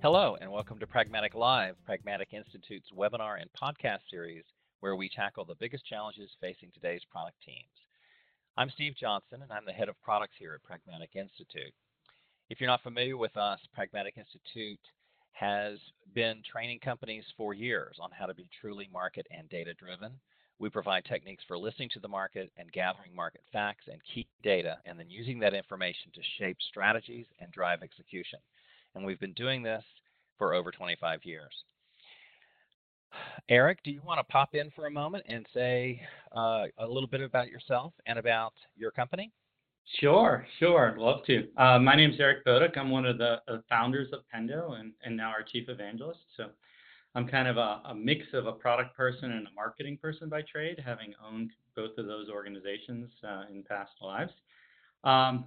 Hello, and welcome to Pragmatic Live, Pragmatic Institute's webinar and podcast series, where we tackle the biggest challenges facing today's product teams. I'm Steve Johnson, and I'm the head of products here at Pragmatic Institute. If you're not familiar with us, Pragmatic Institute has been training companies for years on how to be truly market and data driven. We provide techniques for listening to the market and gathering market facts and key data, and then using that information to shape strategies and drive execution and we've been doing this for over 25 years. Eric, do you want to pop in for a moment and say uh, a little bit about yourself and about your company? Sure, sure. I'd love to. Uh, my name is Eric Boduch. I'm one of the founders of Pendo and, and now our chief evangelist. So I'm kind of a, a, mix of a product person and a marketing person by trade, having owned both of those organizations uh, in past lives. Um,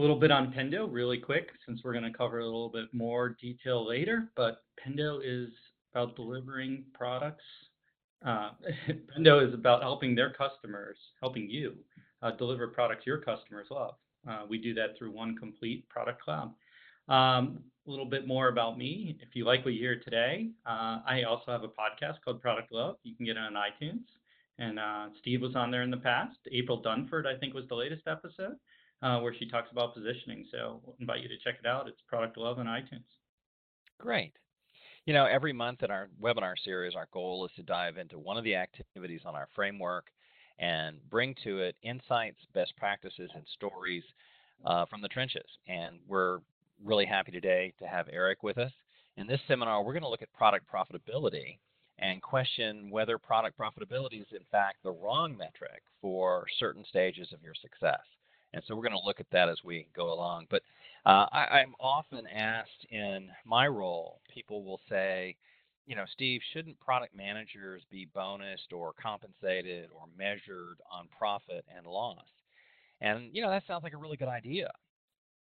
a little bit on Pendo really quick, since we're going to cover a little bit more detail later, but Pendo is about delivering products. Uh, Pendo is about helping their customers, helping you uh, deliver products your customers love. Uh, we do that through one complete product cloud. Um, a little bit more about me. If you like what you hear today, uh, I also have a podcast called Product Love. You can get it on iTunes. And uh, Steve was on there in the past. April Dunford, I think, was the latest episode uh, where she talks about positioning. So we'll invite you to check it out. It's Product Love on iTunes. Great. You know, every month in our webinar series, our goal is to dive into one of the activities on our framework and bring to it insights, best practices, and stories uh, from the trenches. And we're really happy today to have Eric with us. In this seminar, we're going to look at product profitability and question whether product profitability is in fact the wrong metric for certain stages of your success. And so we're going to look at that as we go along. But uh, I, I'm often asked in my role, people will say, you know, Steve, shouldn't product managers be bonused or compensated or measured on profit and loss? And you know, that sounds like a really good idea.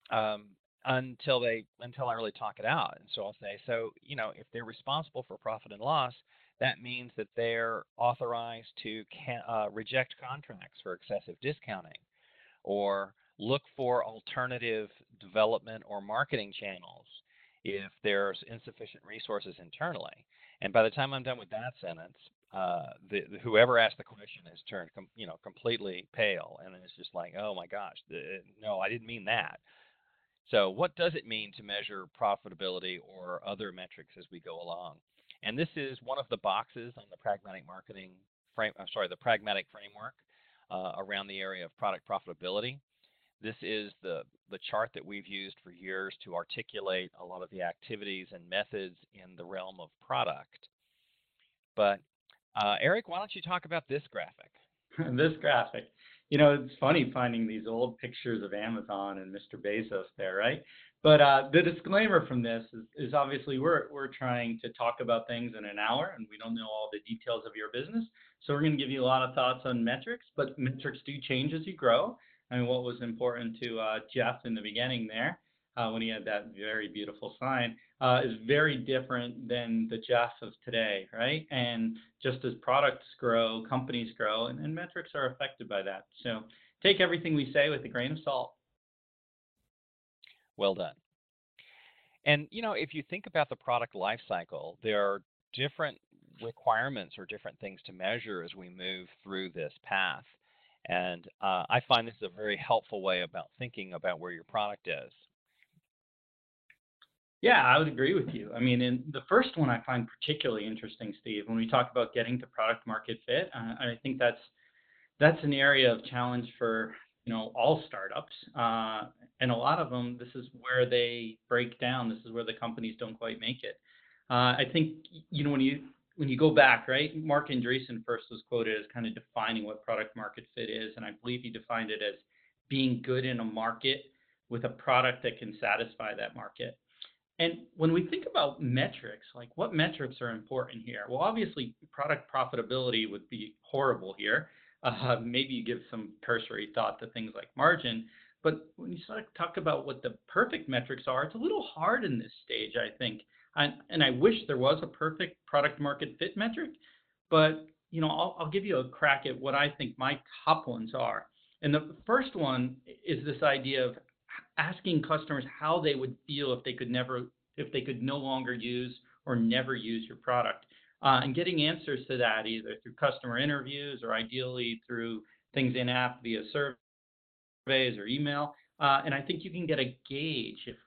Um, until they until I really talk it out. And so I'll say, so you know, if they're responsible for profit and loss, that means that they're authorized to can, uh, reject contracts for excessive discounting or look for alternative development or marketing channels if there's insufficient resources internally. And by the time I'm done with that sentence, uh, the, the, whoever asked the question has turned, com, you know, completely pale, and it's just like, oh my gosh, the, no, I didn't mean that. So, what does it mean to measure profitability or other metrics as we go along? And this is one of the boxes on the pragmatic marketing frame. I'm sorry, the pragmatic framework uh, around the area of product profitability. This is the, the chart that we've used for years to articulate a lot of the activities and methods in the realm of product. But uh, Eric, why don't you talk about this graphic? this graphic. You know, it's funny finding these old pictures of Amazon and Mr. Bezos there, right? But uh, the disclaimer from this is, is, obviously we're, we're trying to talk about things in an hour and we don't know all the details of your business. So we're going to give you a lot of thoughts on metrics, but metrics do change as you grow. I mean, what was important to uh, Jeff in the beginning there uh, when he had that very beautiful sign uh, is very different than the Jeff of today, right? And just as products grow, companies grow, and, and metrics are affected by that. So take everything we say with a grain of salt. Well done. And you know, if you think about the product life cycle, there are different requirements or different things to measure as we move through this path. And uh, I find this is a very helpful way about thinking about where your product is. Yeah, I would agree with you. I mean, in the first one I find particularly interesting, Steve, when we talk about getting to product market fit, uh, I think that's that's an area of challenge for you know all startups uh, and a lot of them this is where they break down. This is where the companies don't quite make it. Uh, i think you know when you when you go back right marc andreessen first was quoted as kind of defining what product market fit is and i believe he defined it as being good in a market with a product that can satisfy that market. And when we think about metrics like what metrics are important here? Well obviously product profitability would be horrible here uh, maybe you give some cursory thought to things like margin. But when you start to talk about what the perfect metrics are, it's a little hard in this stage, I think. And, and I wish there was a perfect product market fit metric, but you know, I'll, I'll give you a crack at what I think my top ones are. And the first one is this idea of asking customers how they would feel if they could never, if they could no longer use or never use your product. Uh, and getting answers to that either through customer interviews or ideally through things in app via surveys or email. Uh, and I think you can get a gauge if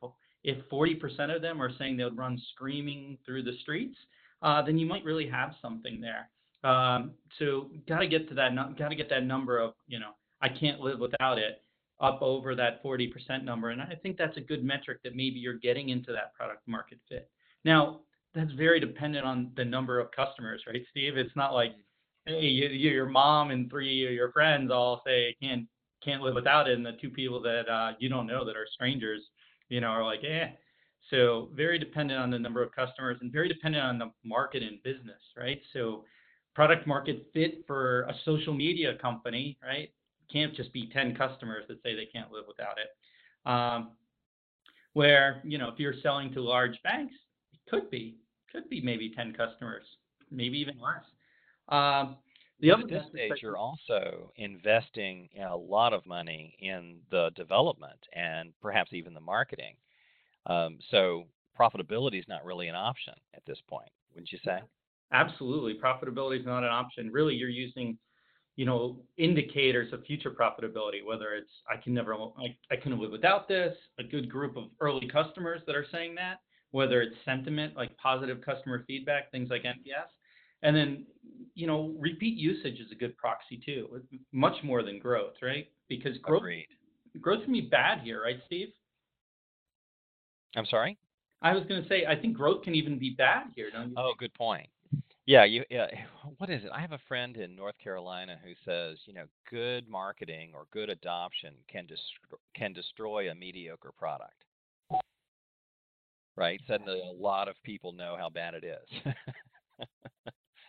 if 40% of them are saying they'll run screaming through the streets, uh, then you might really have something there. Um, so got to get to that, got to get that number of, you know, I can't live without it up over that 40% number. And I think that's a good metric that maybe you're getting into that product market fit. Now, that's very dependent on the number of customers, right, Steve? It's not like, hey, you, your mom and three of your friends all say can't can't live without it, and the two people that uh, you don't know that are strangers, you know, are like, eh. So very dependent on the number of customers and very dependent on the market and business, right? So product market fit for a social media company, right? Can't just be 10 customers that say they can't live without it. Um, where, you know, if you're selling to large banks, it could be, could be maybe 10 customers, maybe even less. Um, the other at this stage, you're also investing a lot of money in the development and perhaps even the marketing. Um, so profitability is not really an option at this point, wouldn't you say? Absolutely, profitability is not an option. Really, you're using, you know, indicators of future profitability. Whether it's I can never, I, I can live without this. A good group of early customers that are saying that. Whether it's sentiment, like positive customer feedback, things like NPS, and then you know, repeat usage is a good proxy too, much more than growth, right? Because growth Agreed. growth can be bad here, right, Steve? I'm sorry. I was going to say I think growth can even be bad here, don't you? Oh, good point. Yeah, you. Yeah, what is it? I have a friend in North Carolina who says, you know, good marketing or good adoption can dest- can destroy a mediocre product. Right? Suddenly, a lot of people know how bad it is.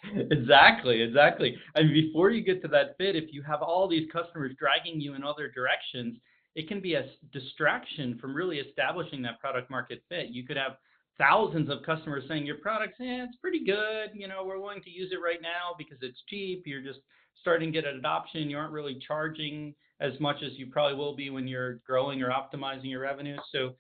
exactly, exactly. Mean, before you get to that fit, if you have all these customers dragging you in other directions, it can be a distraction from really establishing that product market fit. You could have thousands of customers saying your product's, eh, it's pretty good. You know, we're willing to use it right now because it's cheap. You're just starting to get an adoption. You aren't really charging as much as you probably will be when you're growing or optimizing your revenue. So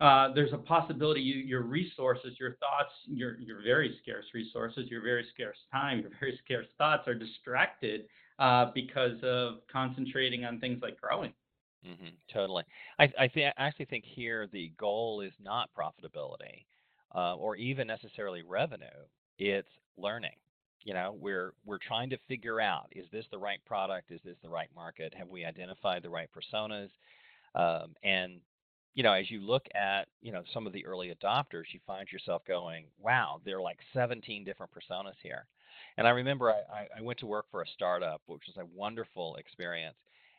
uh, there's a possibility you, your resources, your thoughts, your, your very scarce resources, your very scarce time, your very scarce thoughts are distracted uh, because of concentrating on things like growing. Mm-hmm, totally. I, I, th- actually think here the goal is not profitability uh, or even necessarily revenue. It's learning. You know, we're we're trying to figure out: is this the right product? Is this the right market? Have we identified the right personas? Um, and you know, as you look at, you know, some of the early adopters, you find yourself going, wow, there are like 17 different personas here. And I remember I, I went to work for a startup, which was a wonderful experience.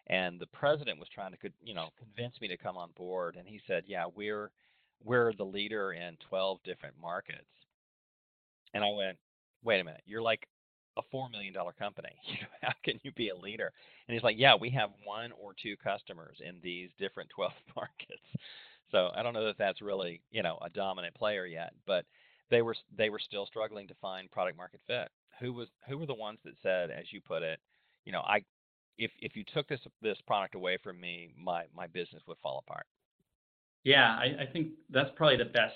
And the president was trying to, you know, convince me to come on board. And he said, yeah, we're, we're the leader in 12 different markets. And I went, wait a minute, you're like a four million dollar company. How can you be a leader? And he's like, yeah, we have one or two customers in these different 12 markets. So I don't know that that's really you know a dominant player yet, but they were they were still struggling to find product market fit. Who was who were the ones that said, as you put it, you know, I if if you took this this product away from me, my my business would fall apart. Yeah, I, I think that's probably the best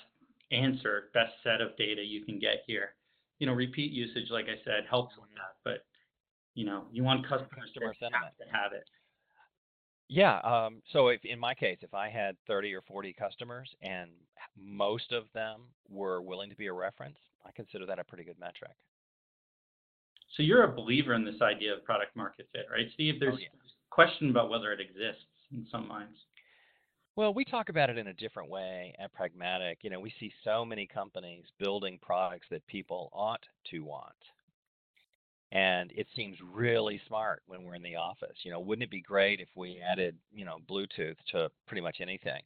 answer, best set of data you can get here you know, repeat usage, like I said, helps with that. But you know, you want customers to have to have it. Yeah. Um, so if in my case, if I had 30 or 40 customers and most of them were willing to be a reference, I consider that a pretty good metric. So you're a believer in this idea of product market fit, right, Steve? There's oh, yeah. question about whether it exists in some minds. Well, we talk about it in a different way at Pragmatic. You know, we see so many companies building products that people ought to want. And it seems really smart when we're in the office. You know, wouldn't it be great if we added, you know, Bluetooth to pretty much anything?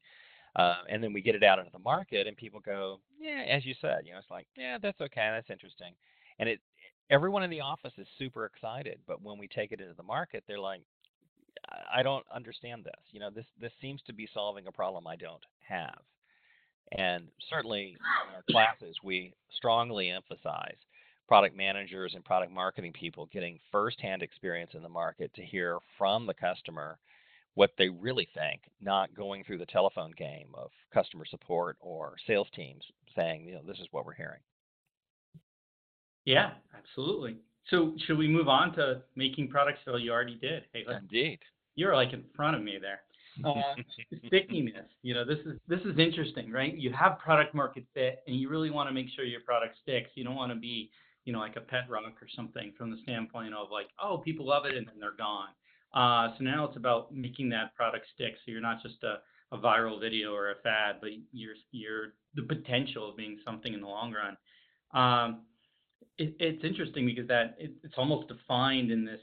Uh, and then we get it out into the market, and people go, yeah, as you said, you know, it's like, yeah, that's okay, that's interesting. And it, everyone in the office is super excited, but when we take it into the market, they're like, I don't understand this. You know, this this seems to be solving a problem I don't have. And certainly in our classes, we strongly emphasize product managers and product marketing people getting firsthand experience in the market to hear from the customer what they really think, not going through the telephone game of customer support or sales teams saying, you know, this is what we're hearing. Yeah, absolutely. So should we move on to making products? So you already did. Hey, Indeed. You're like in front of me there. Uh, stickiness. You know, this is this is interesting, right? You have product market fit, and you really want to make sure your product sticks. You don't want to be, you know, like a pet rock or something from the standpoint of like, oh, people love it and then they're gone. Uh, so now it's about making that product stick. So you're not just a, a viral video or a fad, but you're you're the potential of being something in the long run. Um, it, it's interesting because that it, it's almost defined in this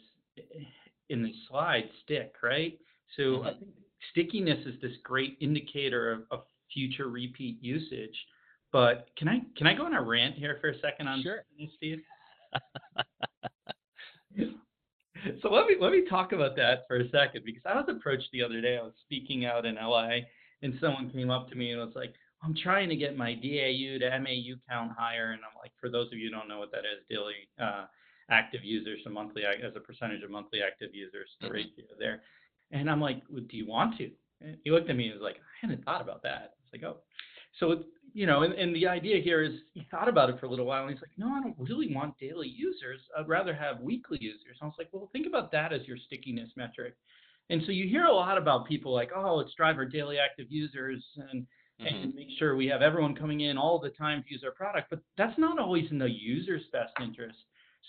in the slide stick, right? So mm-hmm. I think stickiness is this great indicator of, of, future repeat usage. But can I can I go on a rant here for a second on sure. this, Steve? so let me let me talk about that for a second because I was approached the other day. I was speaking out in LA, and someone came up to me and was like, "I'm trying to get my DAU to MAU count higher." And I'm like, for those of you who don't know what that is, daily uh, active users to monthly as a percentage of monthly active users, the mm-hmm. ratio there. And I'm like, well, do you want to? And he looked at me and was like, I hadn't thought about that. It's like, oh, so you know, and, and the idea here is he thought about it for a little while and he's like, no, I don't really want daily users. I'd rather have weekly users. And I was like, well, think about that as your stickiness metric. And so you hear a lot about people like, oh, let's drive our daily active users and mm-hmm. and make sure we have everyone coming in all the time to use our product. But that's not always in the user's best interest.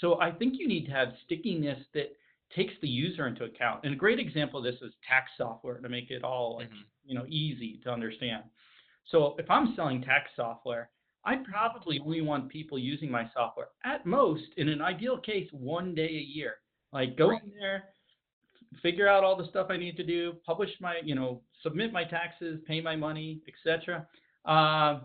So I think you need to have stickiness that takes the user into account. And a great example of this is tax software to make it all like, mm-hmm. you know easy to understand. So if I'm selling tax software, I probably only want people using my software at most, in an ideal case, one day a year. Like go in there, figure out all the stuff I need to do, publish my, you know, submit my taxes, pay my money, etc. Uh,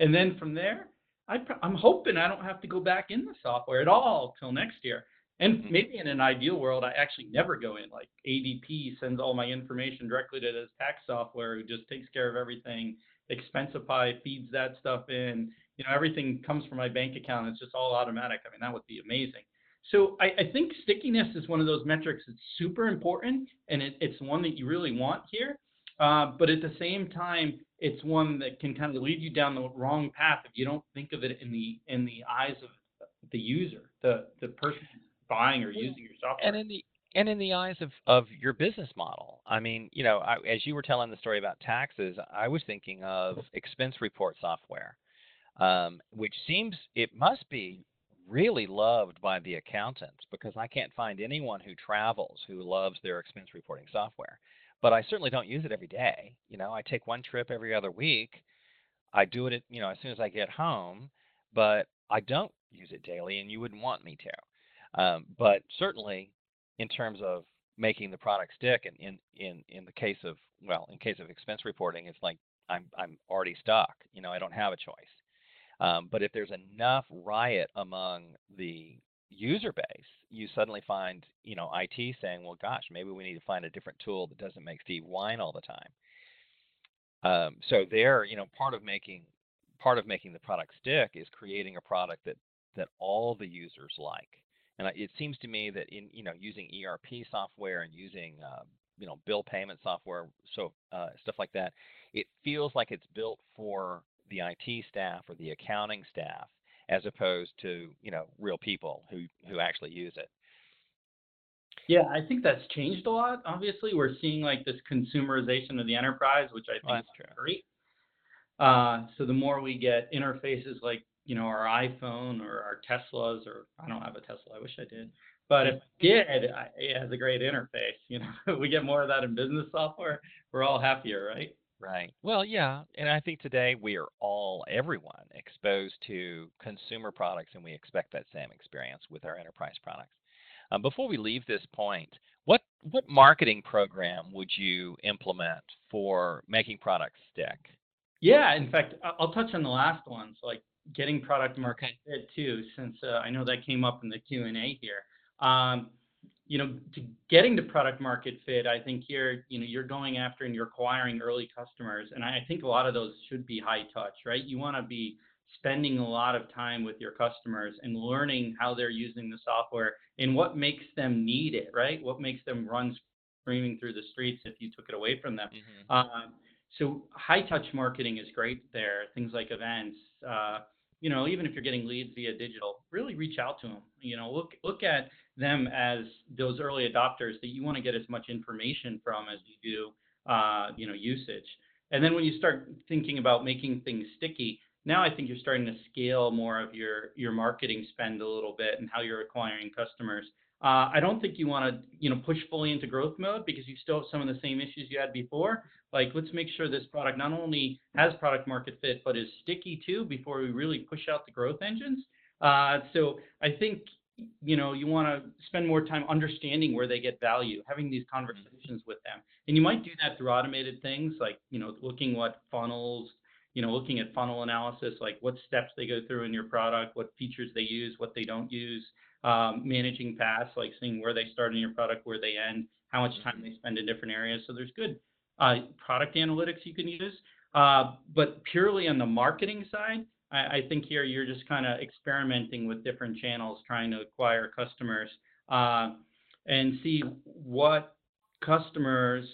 and then from there, I, am hoping I don't have to go back in the software at all till next year. And mm-hmm. maybe in an ideal world, I actually never go in. Like ADP sends all my information directly to this tax software who just takes care of everything. Expensify feeds that stuff in. You know, everything comes from my bank account. It's just all automatic. I mean, that would be amazing. So I, I think stickiness is one of those metrics that's super important, and it, it's one that you really want here. Uh, but at the same time, it's one that can kind of lead you down the wrong path if you don't think of it in the in the eyes of the user, the the person buying or using your software. And in the and in the eyes of, of your business model. I mean, you know, I, as you were telling the story about taxes, I was thinking of expense report software, um, which seems it must be really loved by the accountants because I can't find anyone who travels who loves their expense reporting software. But I certainly don't use it every day. You know, I take one trip every other week. I do it, you know, as soon as I get home, but I don't use it daily, and you wouldn't want me to. Um, but certainly, in terms of making the product stick, and in in in the case of well, in case of expense reporting, it's like I'm I'm already stuck. You know, I don't have a choice. Um, but if there's enough riot among the user base, you suddenly find you know IT saying, well, gosh, maybe we need to find a different tool that doesn't make Steve whine all the time. Um, so there, you know, part of making part of making the product stick is creating a product that that all the users like. And it seems to me that in you know using ERP software and using uh, you know bill payment software, so uh, stuff like that, it feels like it's built for the IT staff or the accounting staff as opposed to you know real people who who actually use it. Yeah, I think that's changed a lot. Obviously, we're seeing like this consumerization of the enterprise, which I think well, is great. Uh, so the more we get interfaces like you know, our iPhone or our Teslas, or I don't have a Tesla. I wish I did. But if I did, it has a great interface. You know, we get more of that in business software. We're all happier, right? Right. Well, yeah, and I think today we are all, everyone, exposed to consumer products, and we expect that same experience with our enterprise products. Um, before we leave this point, what what marketing program would you implement for making products stick? Yeah, in fact, I'll touch on the last one. So, like getting product market fit too, since uh, I know that came up in the Q and A here. Um, you know, to getting to product market fit, I think here, you know, you're going after and you're acquiring early customers, and I think a lot of those should be high touch, right? You want to be spending a lot of time with your customers and learning how they're using the software and what makes them need it, right? What makes them run screaming through the streets if you took it away from them. Mhm. Um, so high touch marketing is great there. Things like events. Uh, you know, even if you're getting leads via digital, really reach out to them. You know, look look at them as those early adopters that you want to get as much information from as you do, uh, you know, usage. And then when you start thinking about making things sticky, now I think you're starting to scale more of your your marketing spend a little bit and how you're acquiring customers. Uh, I don't think you want to you know push fully into growth mode because you still have some of the same issues you had before. Like let's make sure this product not only has product market fit but is sticky too before we really push out the growth engines. Uh, so I think you know you want to spend more time understanding where they get value, having these conversations with them, and you might do that through automated things like you know looking what funnels you know, looking at funnel analysis, like what steps they go through in your product, what features they use, what they don't use, um, managing paths, like seeing where they start in your product, where they end, how much time they spend in different areas. So there's good uh, product analytics you can use. Uh, but purely on the marketing side, I, I think here you're just kind of experimenting with different channels, trying to acquire customers uh, and see what customers,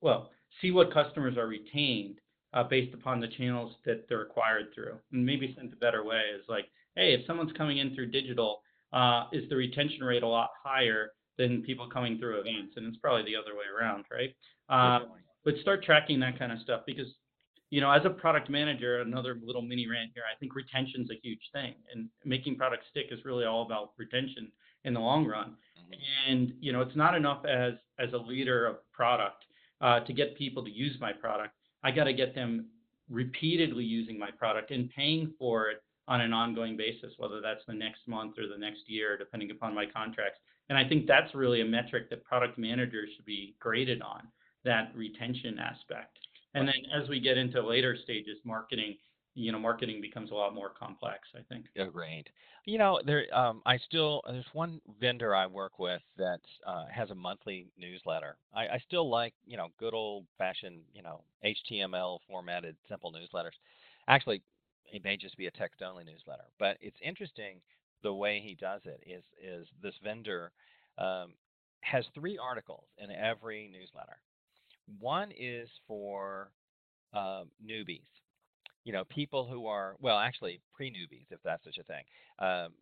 well, see what customers are retained uh, based upon the channels that they're acquired through. And maybe sent a better way is like, hey, if someone's coming in through digital, uh, is the retention rate a lot higher than people coming through events? And it's probably the other way around, right? Uh, but start tracking that kind of stuff because, you know, as a product manager, another little mini rant here, I think retention's a huge thing, and making products stick is really all about retention in the long run. Mhm. And you know, it's not enough as as a leader of product uh, to get people to use my product. I got to get them repeatedly using my product and paying for it on an ongoing basis, whether that's the next month or the next year, depending upon my contracts. And I think that's really a metric that product managers should be graded on that retention aspect. And then as we get into later stages, marketing, you know, marketing becomes a lot more complex, I think. Agreed. You know, there. Um, I still there's one vendor I work with that uh, has a monthly newsletter. I, I still like you know good old fashioned you know HTML formatted simple newsletters. Actually, it may just be a text only newsletter, but it's interesting the way he does it. Is is this vendor um, has three articles in every newsletter. One is for um, newbies you know, people who are well, actually pre-newbies, if that's such a thing.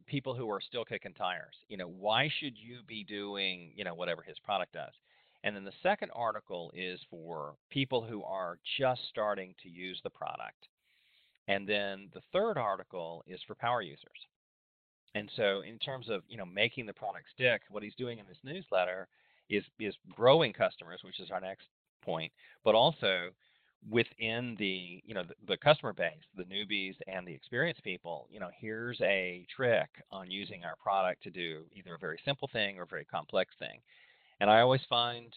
People who are still kicking tires. You know, why should you be doing you know whatever his product does? And then the second article is for people who are just starting to use the product. And then the third article is for power users. And so, in terms of you know making the product stick, what he's doing in this newsletter is is growing customers, which is our next point, but also within the you know the, the customer base, the newbies and the experienced people, you know, here's a trick on using our product to do either a very simple thing or a very complex thing. And I always find,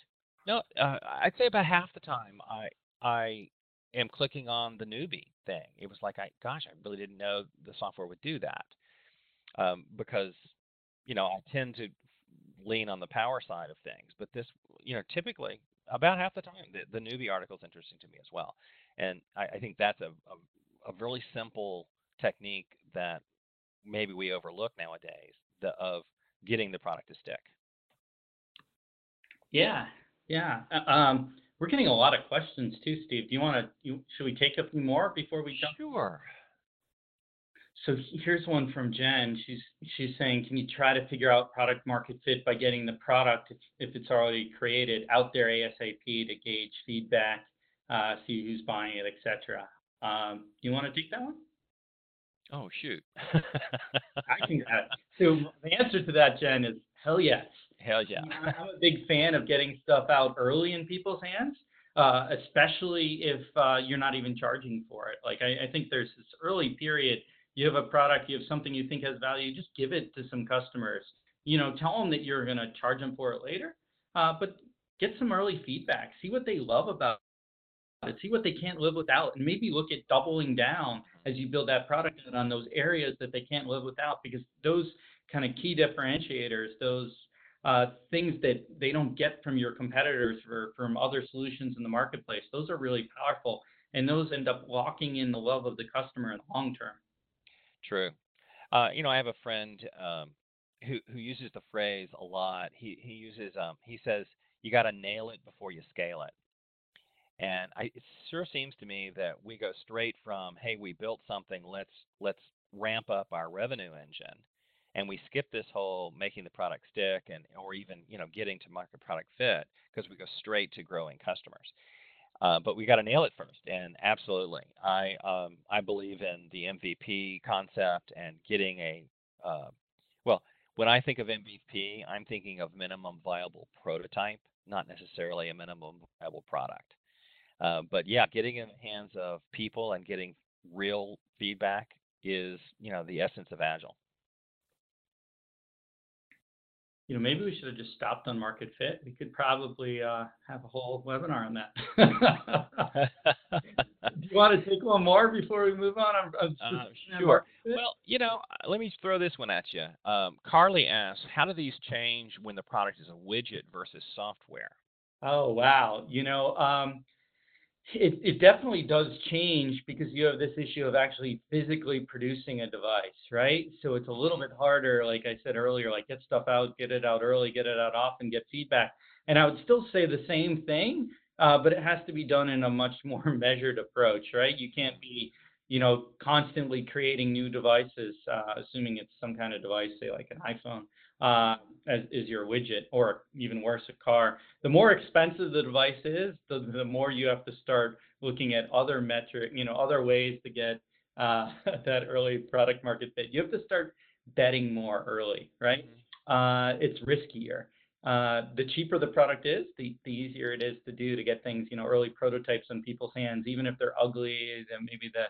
no, uh, I'd say about half the time I I am clicking on the newbie thing. It was like I, gosh, I really didn't know the software would do that um, because you know I tend to lean on the power side of things. But this, you know, typically about half the time, the, the newbie article is interesting to me as well, and I, I think that's a, a a really simple technique that maybe we overlook nowadays the, of getting the product to stick. Yeah, yeah. Uh, um, we're getting a lot of questions too, Steve. Do you want to? Should we take a few more before we jump? Sure. So here's one from Jen. She's she's saying, can you try to figure out product market fit by getting the product, if, if it's already created, out there ASAP to gauge feedback, uh, see who's buying it, etc. Um, you want to take that one? Oh shoot. I can. Uh, so the answer to that, Jen, is hell yes. Hell yeah. I'm a big fan of getting stuff out early in people's hands, uh, especially if uh, you're not even charging for it. Like I, I think there's this early period. You have a product, you have something you think has value, just give it to some customers. You know, tell them that you're going to charge them for it later, uh, but get some early feedback. See what they love about it. See what they can't live without, and maybe look at doubling down as you build that product on those areas that they can't live without, because those kind of key differentiators, those uh, things that they don't get from your competitors or from other solutions in the marketplace. Those are really powerful, and those end up locking in the love of the customer in the long term. True. Uh, you know, I have a friend um, who who uses the phrase a lot. He he uses um, he says, you got to nail it before you scale it. And I, it sure seems to me that we go straight from, hey, we built something, let's let's ramp up our revenue engine, and we skip this whole making the product stick and or even you know getting to market product fit because we go straight to growing customers. Uh, but we got to nail it first, and absolutely, I um, I believe in the MVP concept and getting a uh, well. When I think of MVP, I'm thinking of minimum viable prototype, not necessarily a minimum viable product. Uh, but yeah, getting in the hands of people and getting real feedback is you know the essence of agile. You know, maybe we should have just stopped on market fit. We could probably uh, have a whole webinar on that. Do you want to take one more before we move on? I'm, I'm uh, sure. Well, you know, uh, let me throw this one at you. Um, Carly asks, how do these change when the product is a widget versus software? Oh wow! You know, um, it, it definitely does change because you have this issue of actually physically producing a device, right? So it's a little bit harder, like I said earlier, like get stuff out, get it out early, get it out often, get feedback. And I would still say the same thing, uh, but it has to be done in a much more measured approach, right? You can't be, you know, constantly creating new devices, uh, assuming it's some kind of device, say like an iPhone uh, as is your widget, or even worse, a car. The more expensive the device is, the, the more you have to start looking at other metric, you know, other ways to get uh, that early product market fit. You have to start betting more early, right? Mm-hmm. Uh, it's riskier. Uh, the cheaper the product is, the, the easier it is to do to get things, you know, early prototypes in people's hands, even if they're ugly and maybe the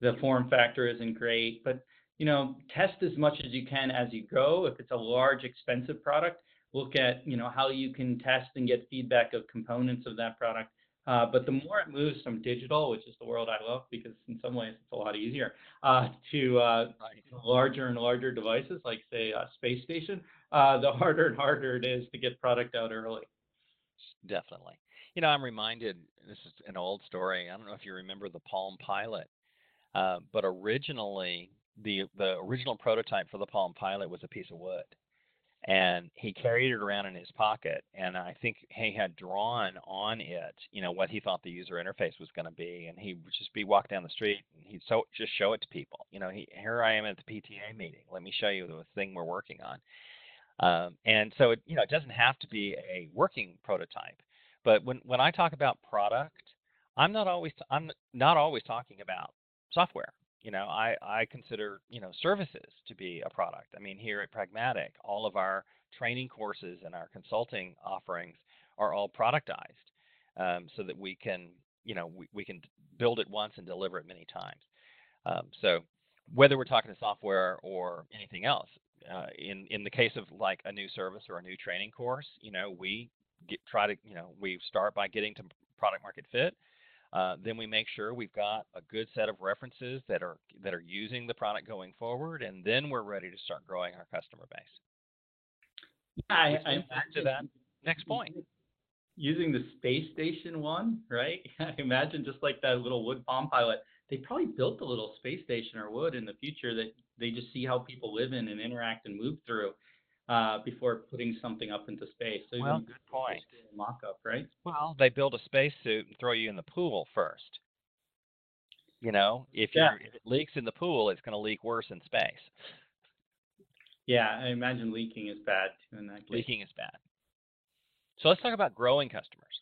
the form factor isn't great. But you know, test as much as you can as you go. If it's a large, expensive product, look at, you know, how you can test and get feedback of components of that product. Uh, but the more it moves from digital, which is the world I love because in some ways it's a lot easier, uh, to uh, larger and larger devices like, say, a space station, uh, the harder and harder it is to get product out early. Definitely. You know, I'm reminded, this is an old story. I don't know if you remember the Palm Pilot, uh, but originally the the original prototype for the Palm Pilot was a piece of wood, and he carried it around in his pocket. And I think he had drawn on it, you know, what he thought the user interface was going to be, and he would just be walk down the street and he'd so just show it to people. You know, he, here I am at the PTA meeting. Let me show you the thing we're working on. Um, and so it, you know, it doesn't have to be a working prototype. But when when I talk about product, I'm not always I'm not always talking about software you know, I, I consider, you know, services to be a product. I mean, here at Pragmatic, all of our training courses and our consulting offerings are all productized um, so that we can, you know, we, we can build it once and deliver it many times. Um, so whether we're talking to software or anything else, uh, in, in the case of like a new service or a new training course, you know, we get, try to, you know, we start by getting to product market fit uh, then we make sure we've got a good set of references that are that are using the product going forward, and then we're ready to start growing our customer base. Yeah, I, I to that next point. Using the space station one, right? I imagine just like that little wood Palm Pilot, they probably built a little space station or wood in the future that they just see how people live in and interact and move through uh, before putting something up into space. So well, good point. Mock-up, right? Well, they build a spacesuit and throw you in the pool first. You know, if, yeah. if it leaks in the pool, it's going to leak worse in space. Yeah, I imagine leaking is bad too in that case. Leaking is bad. So let's talk about growing customers.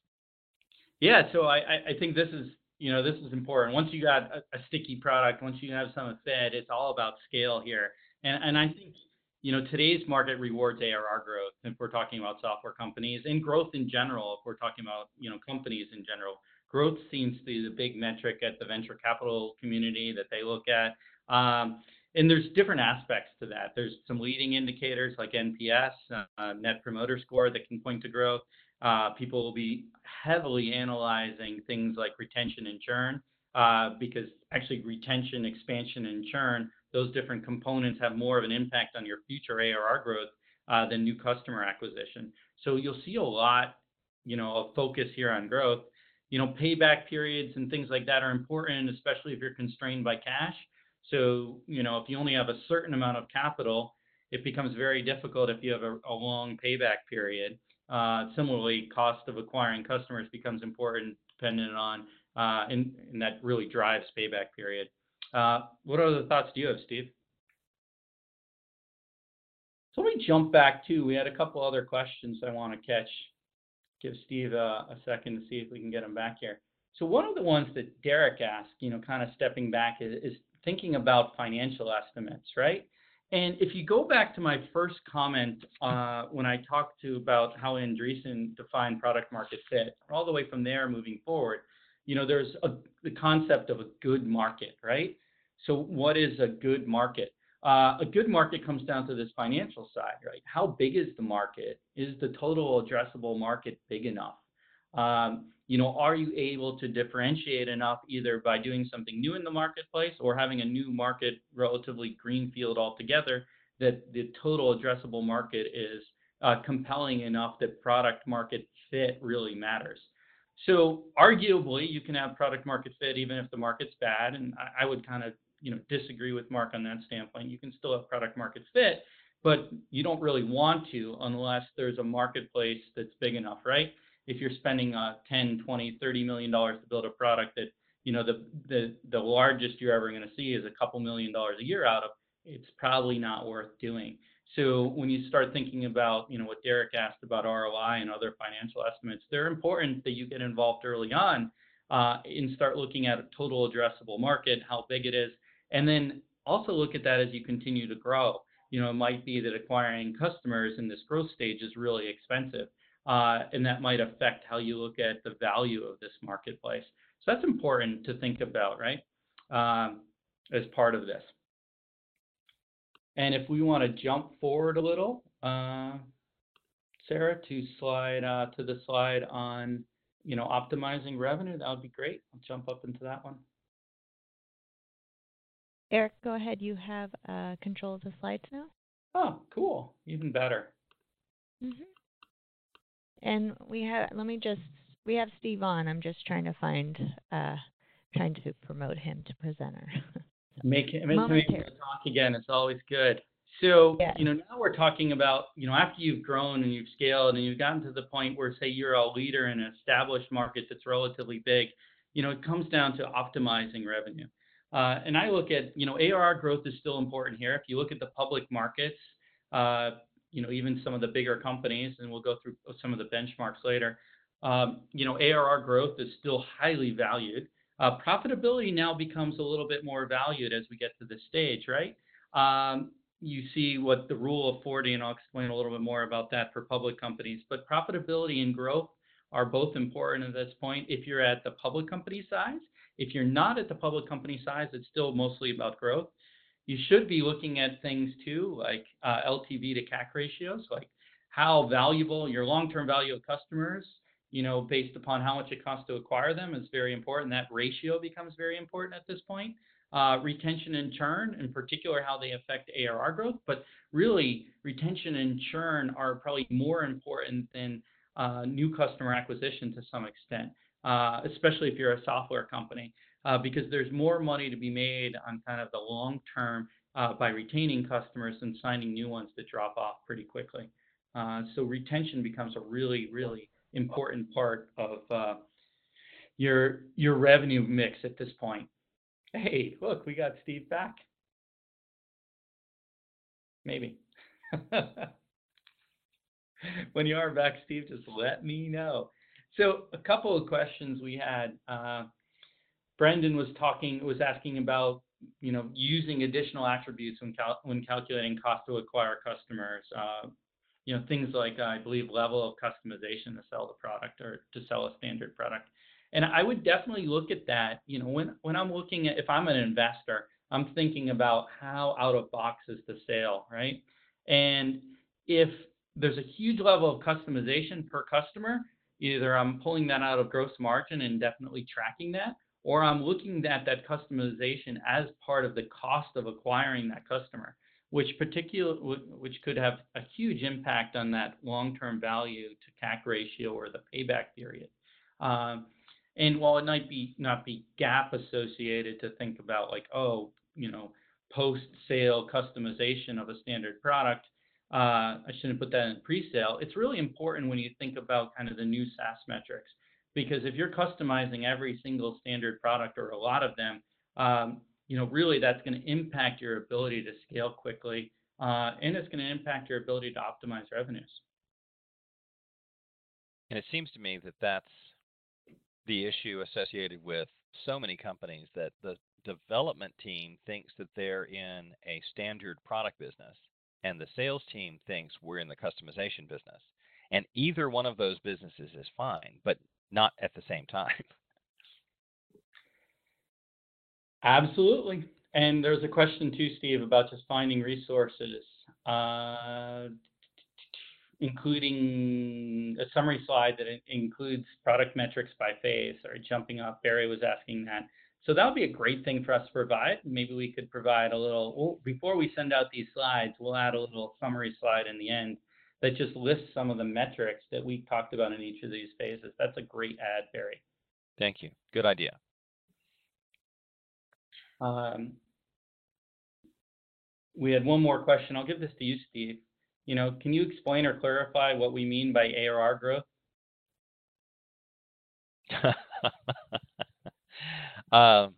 Yeah, so I, I think this is you know this is important. Once you got a, a sticky product, once you have some fed, it's all about scale here. And and I think you know, today's market rewards ARR growth if we're talking about software companies and growth in general, if we're talking about, you know, companies in general. Growth seems to be the big metric at the venture capital community that they look at. Um, and there's different aspects to that. There's some leading indicators like NPS, uh, Net Promoter Score, that can point to growth. Uh, people will be heavily analyzing things like retention and churn uh, because actually retention, expansion, and churn those different components have more of an impact on your future ARR growth uh, than new customer acquisition. So you'll see a lot, you know, of focus here on growth. You know, payback periods and things like that are important, especially if you're constrained by cash. So, you know, if you only have a certain amount of capital, it becomes very difficult if you have a, a long payback period. Uh, similarly, cost of acquiring customers becomes important dependent on, uh, and, and that really drives payback period. Uh, what other thoughts do you have, Steve? So let me jump back too. We had a couple other questions I want to catch. Give Steve a, a second to see if we can get him back here. So one of the ones that Derek asked, you know, kind of stepping back, is, is thinking about financial estimates, right? And if you go back to my first comment uh, when I talked to about how Andreessen defined product market fit, all the way from there moving forward, you know, there's a, the concept of a good market, right? So what is a good market? Uh, a good market comes down to this financial side, right? How big is the market? Is the total addressable market big enough? Um, you know, are you able to differentiate enough either by doing something new in the marketplace or having a new market relatively greenfield altogether that the total addressable market is uh, compelling enough that product market fit really matters. So arguably, you can have product market fit even if the market's bad, and I, I would kind of you know disagree with Marc on that standpoint. You can still have product market fit, but you don't really want to unless there's a marketplace that's big enough, right? if you're spending uh, 10, 20, 30 million dollars to build a product that you know the the the largest you're ever going to see is a couple million dollars a year out of, it's probably not worth doing. So when you start thinking about you know what Derek asked about ROI and other financial estimates, they're important that you get involved early on uh, and start looking at a total addressable market, how big it is, and then also look at that as you continue to grow. You know, it might be that acquiring customers in this growth stage is really expensive uh, and that might affect how you look at the value of this marketplace. So that's important to think about, right, um, as part of this. And if we want to jump forward a little, uh, Sarah, to slide uh, to the slide on, you know, optimizing revenue, that would be great. I'll jump up into that one. Eric, go ahead. You have uh, control of the slides now. Oh, cool. Even better. Mm-hmm. And we have, let me just, we have Steve on. I'm just trying to find, uh, trying to promote him to presenter. make him, make him talk again. It's always good. So, yes. you know, now we're talking about, you know, after you've grown and you've scaled and you've gotten to the point where, say, you're a leader in an established market that's relatively big, you know, it comes down to optimizing revenue. Uh, and I look at, you know, ARR growth is still important here. If you look at the public markets, uh, you know, even some of the bigger companies, and we'll go through some of the benchmarks later, um, you know, ARR growth is still highly valued. Uh, profitability now becomes a little bit more valued as we get to this stage, right? Um, you see what the rule of 40, and I'll explain a little bit more about that for public companies. But profitability and growth are both important at this point if you're at the public company size. If you're not at the public company size, it's still mostly about growth you should be looking at things too, like uh, LTV to CAC ratios, like how valuable your long-term value of customers, you know, based upon how much it costs to acquire them is very important. That ratio becomes very important at this point. Uh, retention and churn, in particular, how they affect ARR growth, but really retention and churn are probably more important than uh, new customer acquisition to some extent, uh, especially if you're a software company uh, because there's more money to be made on kind of the long term uh, by retaining customers and signing new ones that drop off pretty quickly. Uh, so retention becomes a really, really important part of uh, your your revenue mix at this point. Hey, look, we got Steve back. Maybe. when you are back, Steve, just let me know. So a couple of questions we had. Uh, Brendan was talking was asking about you know using additional attributes when cal- when calculating cost to acquire customers. Uh, you know things like I believe level of customization to sell the product or to sell a standard product. And I would definitely look at that. You know when when I'm looking at if I'm an investor, I'm thinking about how out of box is the sale, right? And if there's a huge level of customization per customer, either I'm pulling that out of gross margin and definitely tracking that, or I'm looking at that customization as part of the cost of acquiring that customer, which particular which could have a huge impact on that long-term value to CAC ratio or the payback period. Um, and while it might be not be GAAP associated to think about like oh you know post-sale customization of a standard product. Uh, I shouldn't put that in pre-sale. It's really important when you think about kind of the new SaaS metrics, because if you're customizing every single standard product or a lot of them, um, you know, really that's going to impact your ability to scale quickly, uh, and it's going to impact your ability to optimize revenues. And it seems to me that that's the issue associated with so many companies that the development team thinks that they're in a standard product business and the sales team thinks we're in the customization business. And either one of those businesses is fine, but not at the same time. Absolutely. And there's a question too, Steve, about just finding resources, uh, including a summary slide that includes product metrics by phase or jumping up. Barry was asking that. So that would be a great thing for us to provide. Maybe we could provide a little, well, before we send out these slides, we'll add a little summary slide in the end that just lists some of the metrics that we talked about in each of these phases. That's a great add, Barry. Thank you. Good idea. Um, we had one more question. I'll give this to you, Steve. You know, can you explain or clarify what we mean by ARR growth? um,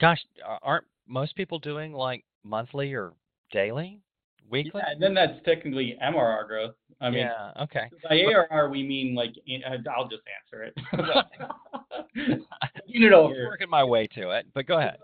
gosh, aren't most people doing like monthly or daily? weekly? Yeah, then that's technically MRR growth. I mean, yeah, okay. By ARR, we mean like I'll just answer it. you know, I'm working my way to it, but go ahead.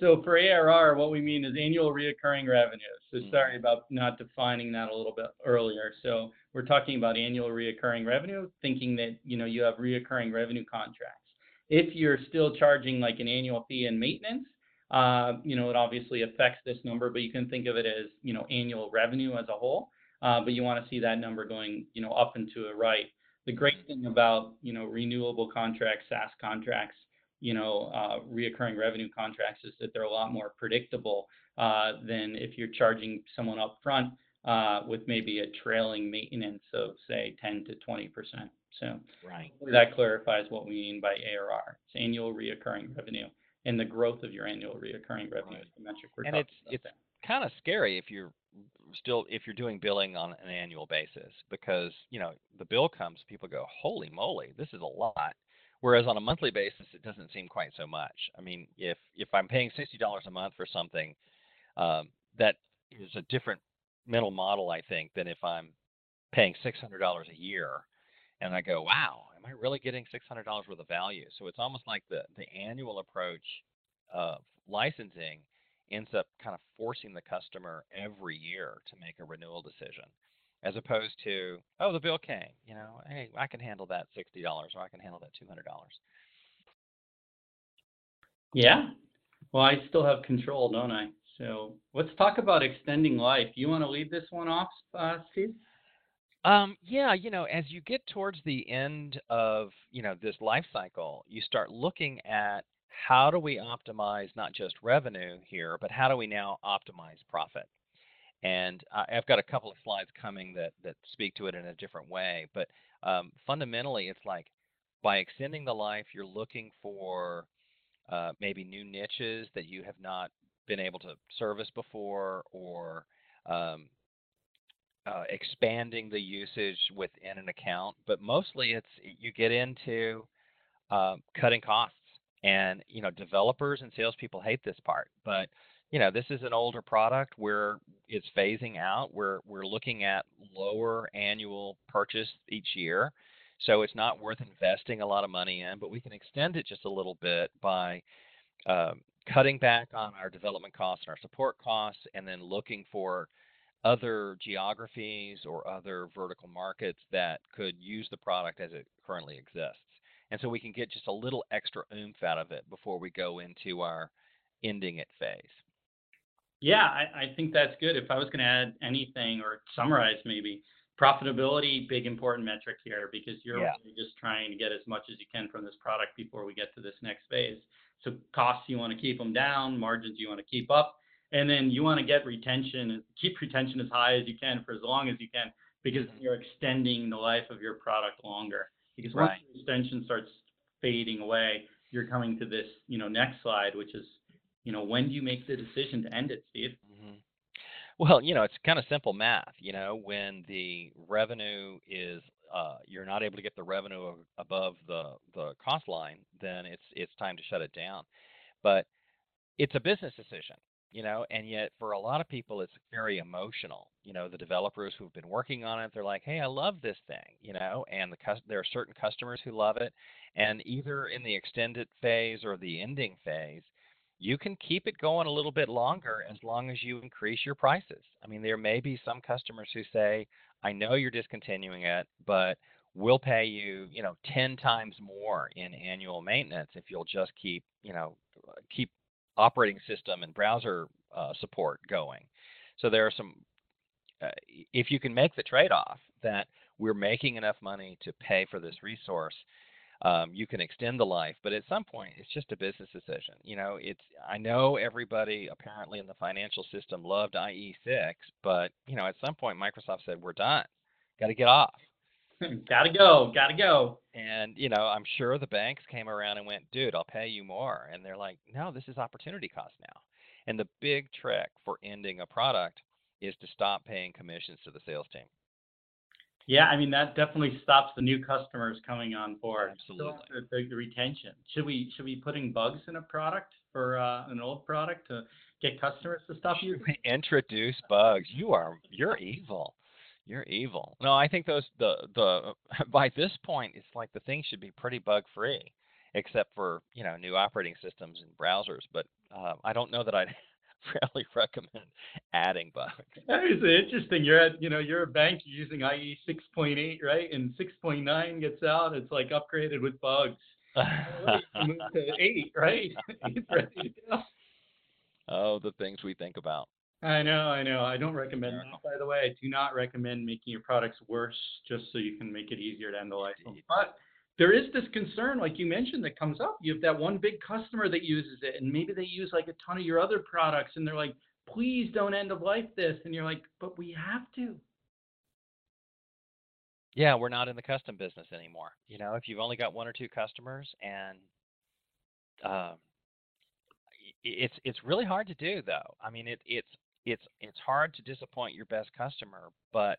So for ARR, what we mean is annual reoccurring revenue. So mm-hmm. sorry about not defining that a little bit earlier. So we're talking about annual reoccurring revenue, thinking that you know you have reoccurring revenue contracts. If you're still charging like an annual fee and maintenance, uh, you know, it obviously affects this number, but you can think of it as, you know, annual revenue as a whole. Uh, but you want to see that number going, you know, up and to the right. The great thing about, you know, renewable contracts, SaaS contracts, you know, uh, reoccurring revenue contracts is that they're a lot more predictable uh, than if you're charging someone up front uh, with maybe a trailing maintenance of say 10 to 20 percent. So right. that clarifies what we mean by ARR. It's annual reoccurring revenue and the growth of your annual reoccurring revenue is the metric we're and talking it's it's kind of scary if you're still if you're doing billing on an annual basis because you know the bill comes people go holy moly this is a lot whereas on a monthly basis it doesn't seem quite so much i mean if if i'm paying $60 a month for something um, that is a different mental model i think than if i'm paying $600 a year and i go wow am I really getting $600 worth of value? So it's almost like the, the annual approach of licensing ends up kind of forcing the customer every year to make a renewal decision as opposed to, oh, the bill came, you know, hey, I can handle that $60 or I can handle that $200. Yeah. Well, I still have control, don't I? So let's talk about extending life. You want to lead this one off, uh, Steve? Um, yeah, you know, as you get towards the end of, you know, this life cycle, you start looking at how do we optimize not just revenue here, but how do we now optimize profit? And I've got a couple of slides coming that that speak to it in a different way, but um, fundamentally, it's like by extending the life, you're looking for uh, maybe new niches that you have not been able to service before, or um, uh, expanding the usage within an account, but mostly it's you get into uh, cutting costs. And you know, developers and salespeople hate this part, but you know, this is an older product where it's phasing out. We're we're looking at lower annual purchase each year, so it's not worth investing a lot of money in. But we can extend it just a little bit by um, cutting back on our development costs and our support costs, and then looking for other geographies or other vertical markets that could use the product as it currently exists. And so we can get just a little extra oomph out of it before we go into our ending it phase. Yeah, I, I think that's good. If I was going to add anything or summarize maybe, profitability, big important metric here because you're yeah. just trying to get as much as you can from this product before we get to this next phase. So costs you want to keep them down, margins you want to keep up, and then you want to get retention, keep retention as high as you can for as long as you can, because mm-hmm. you're extending the life of your product longer. Because once the extension starts fading away, you're coming to this, you know, next slide, which is, you know, when do you make the decision to end it, Steve? Mm-hmm. Well, you know, it's kind of simple math. You know, when the revenue is uh, you're not able to get the revenue above the the cost line, then it's it's time to shut it down. But it's a business decision, you know, and yet for a lot of people it's very emotional. You know, the developers who've been working on it, they're like, "Hey, I love this thing," you know, and the there are certain customers who love it, and either in the extended phase or the ending phase, you can keep it going a little bit longer as long as you increase your prices. I mean, there may be some customers who say, I know you're discontinuing it, but we'll pay you, you know, 10 times more in annual maintenance if you'll just keep, you know, keep operating system and browser uh, support going. So there are some, uh, if you can make the trade off that we're making enough money to pay for this resource, um, you can extend the life, but at some point, it's just a business decision. You know, it's I know everybody apparently in the financial system loved IE6, but you know, at some point, Microsoft said we're done, got to get off. gotta go, gotta go. And you know, I'm sure the banks came around and went, dude, I'll pay you more, and they're like, no, this is opportunity cost now. And the big trick for ending a product is to stop paying commissions to the sales team. Yeah, I mean that definitely stops the new customers coming on board. Absolutely. The, the, retention. Should we should we putting bugs in a product for uh, an old product to get customers to stop using? Introduce bugs. You are you're evil. You're evil. No, I think those the the by this point it's like the thing should be pretty bug free, except for you know new operating systems and browsers. But uh, I don't know that I'd really recommend adding bugs. That is interesting. You're at, you know, you're a bank you're using IE 6.8, right? And 6.9 gets out, it's like upgraded with bugs. move to eight, right? ready to go. Oh, the things we think about. I know, I know. I don't recommend that. By the way, I do not recommend making your products worse just so you can make it easier to end the life. But there is this concern, like you mentioned, that comes up. You have that one big customer that uses it, and maybe they use like a ton of your other products, and they're like, please don't end of life this. And you're like, but we have to. Yeah, we're not in the custom business anymore. You know, if you've only got one or two customers and um, it's it's really hard to do though. I mean, it, it's it's it's hard to disappoint your best customer, but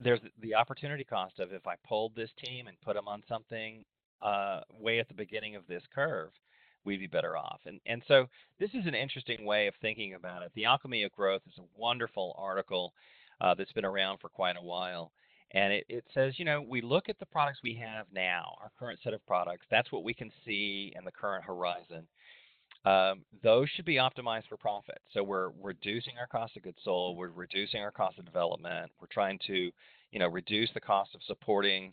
there's the opportunity cost of if I pulled this team and put them on something uh, way at the beginning of this curve, we'd be better off. And and so this is an interesting way of thinking about it. The Alchemy of Growth is a wonderful article uh, that's been around for quite a while. And it, it says, you know, we look at the products we have now, our current set of products. That's what we can see in the current horizon. Um, those should be optimized for profit. So we're reducing our cost of goods sold, we're reducing our cost of development, we're trying to, you know, reduce the cost of supporting,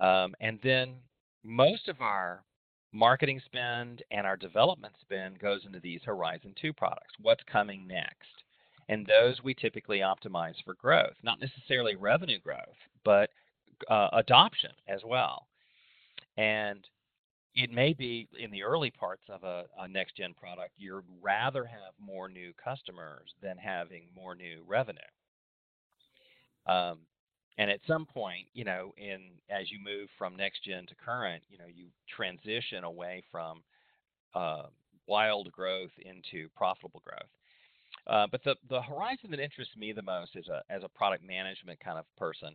um, and then most of our marketing spend and our development spend goes into these Horizon 2 products. What's coming next? And those we typically optimize for growth, not necessarily revenue growth, but uh, adoption as well. And it may be in the early parts of a, a next gen product, you'd rather have more new customers than having more new revenue. Um, and at some point, you know, in as you move from next gen to current, you know, you transition away from uh, wild growth into profitable growth. Uh, but the the horizon that interests me the most as a as a product management kind of person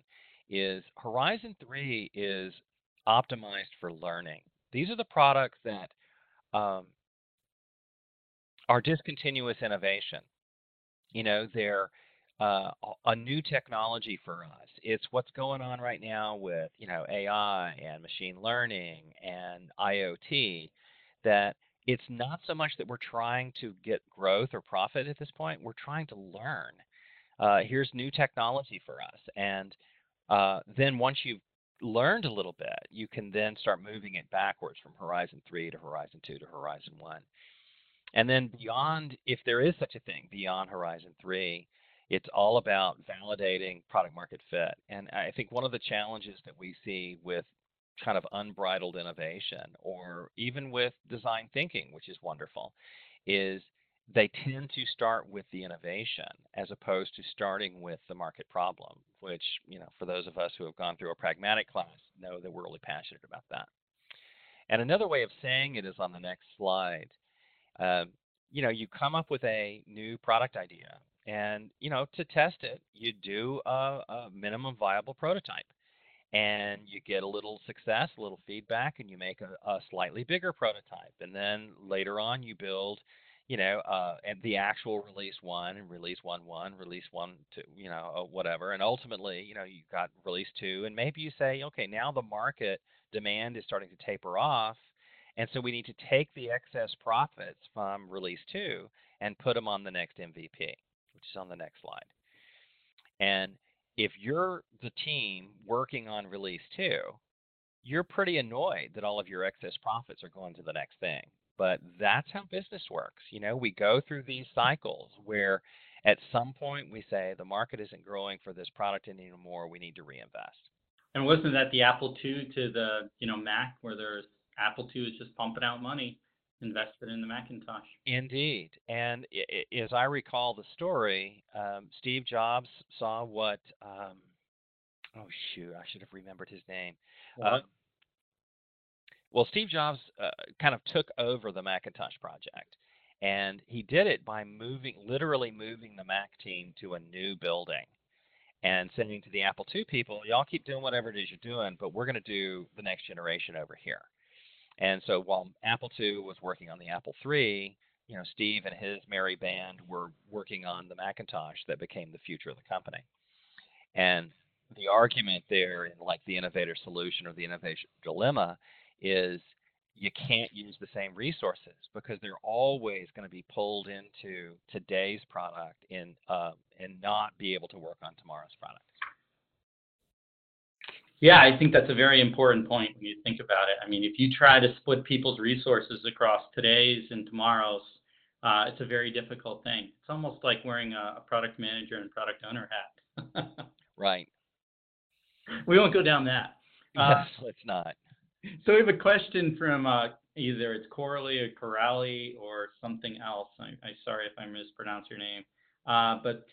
is Horizon Three is optimized for learning. These are the products that um, are discontinuous innovation. You know, they're uh, a new technology for us. It's what's going on right now with you know AI and machine learning and IoT. That it's not so much that we're trying to get growth or profit at this point. We're trying to learn. Uh, here's new technology for us, and uh, then once you've learned a little bit, you can then start moving it backwards from Horizon 3 to Horizon 2 to Horizon 1. And then beyond, if there is such a thing, beyond Horizon 3, it's all about validating product market fit. And I think one of the challenges that we see with kind of unbridled innovation or even with design thinking, which is wonderful, is they tend to start with the innovation as opposed to starting with the market problem, which, you know, for those of us who have gone through a pragmatic class, know that we're really passionate about that. And another way of saying it is on the next slide. uh, you know, you come up with a new product idea, and you know, to test it, you do a, a minimum viable prototype, and you get a little success, a little feedback, and you make a, a slightly bigger prototype, and then later on, you build you know, uh, and the actual release one and release one one, release one two, you know, uh, whatever, and ultimately, you know, you got release two, and maybe you say, okay, now the market demand is starting to taper off, and so we need to take the excess profits from release two and put them on the next MVP, which is on the next slide. And if you're the team working on release two, you're pretty annoyed that all of your excess profits are going to the next thing. But that's how business works. You know, we go through these cycles where at some point we say the market isn't growing for this product anymore, we need to reinvest. And wasn't that the Apple II to the, you know, Mac where there's Apple II is just pumping out money invested in the Macintosh. Indeed. And as I recall the story, um, Steve Jobs saw what, um, oh, shoot, I should have remembered his name. Uh, well, Steve Jobs uh, kind of took over the Macintosh project. And he did it by moving, literally moving the Mac team to a new building and saying to the Apple II people, y'all keep doing whatever it is you're doing, but we're going to do the next generation over here. And so while Apple II was working on the Apple III, you know, Steve and his merry band were working on the Macintosh that became the future of the company. And the argument there in like the innovator solution or the innovation dilemma is you can't use the same resources because they're always going to be pulled into today's product and uh, and not be able to work on tomorrow's product. Yeah, I think that's a very important point when you think about it. I mean, if you try to split people's resources across today's and tomorrow's, uh, it's a very difficult thing. It's almost like wearing a, a product manager and product owner hat. right. We won't go down that. Uh, yes, let's not. So we have a question from uh, either it's Coralie or Corally or something else. I, I sorry if I mispronounce your name, uh, but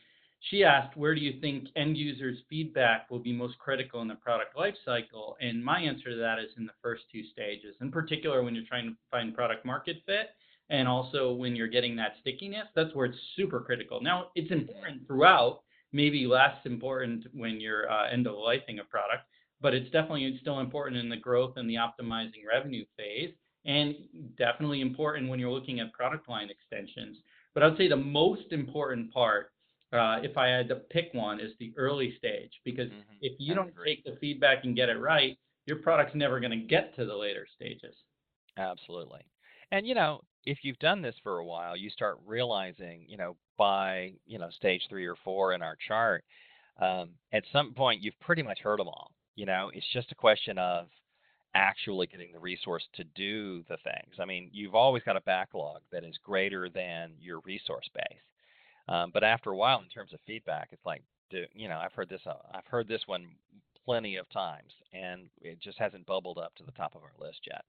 she asked, where do you think end users' feedback will be most critical in the product lifecycle? And my answer to that is in the first two stages, in particular when you're trying to find product market fit and also when you're getting that stickiness, that's where it's super critical. Now, it's important throughout, maybe less important when you're uh, end of lifing a product, but it's definitely still important in the growth and the optimizing revenue phase, and definitely important when you're looking at product line extensions. But I'd say the most important part uh, if I had to pick one, is the early stage. Because mm-hmm. if you don't take the feedback and get it right, your product's never going to get to the later stages. Absolutely. And you know, if you've done this for a while, you start realizing, you know, by you know stage three or four in our chart, um, at some point you've pretty much heard them all. You know, it's just a question of actually getting the resource to do the things. I mean, you've always got a backlog that is greater than your resource base. Um, but after a while, in terms of feedback, it's like, you know, I've heard this, uh, I've heard this one plenty of times, and it just hasn't bubbled up to the top of our list yet.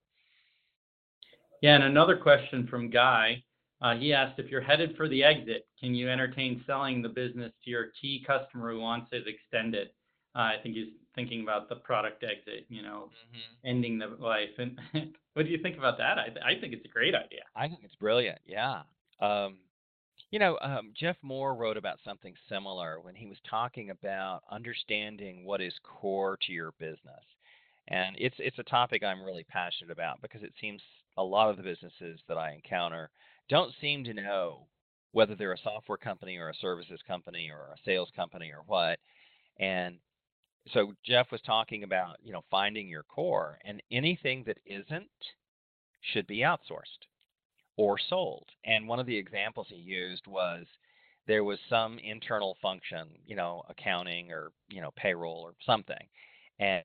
Yeah, and another question from Guy. Uh, he asked if you're headed for the exit, can you entertain selling the business to your key customer who wants it extended? I think he's thinking about the product exit, you know, mm-hmm. ending the life. And what do you think about that? I, th- I think it's a great idea. I think it's brilliant. Yeah. Um, you know, um, Jeff Moore wrote about something similar when he was talking about understanding what is core to your business. And it's it's a topic I'm really passionate about because it seems a lot of the businesses that I encounter don't seem to know whether they're a software company or a services company or a sales company or what. And so Jeff was talking about, you know, finding your core and anything that isn't should be outsourced or sold. And one of the examples he used was there was some internal function, you know, accounting or you know payroll or something, and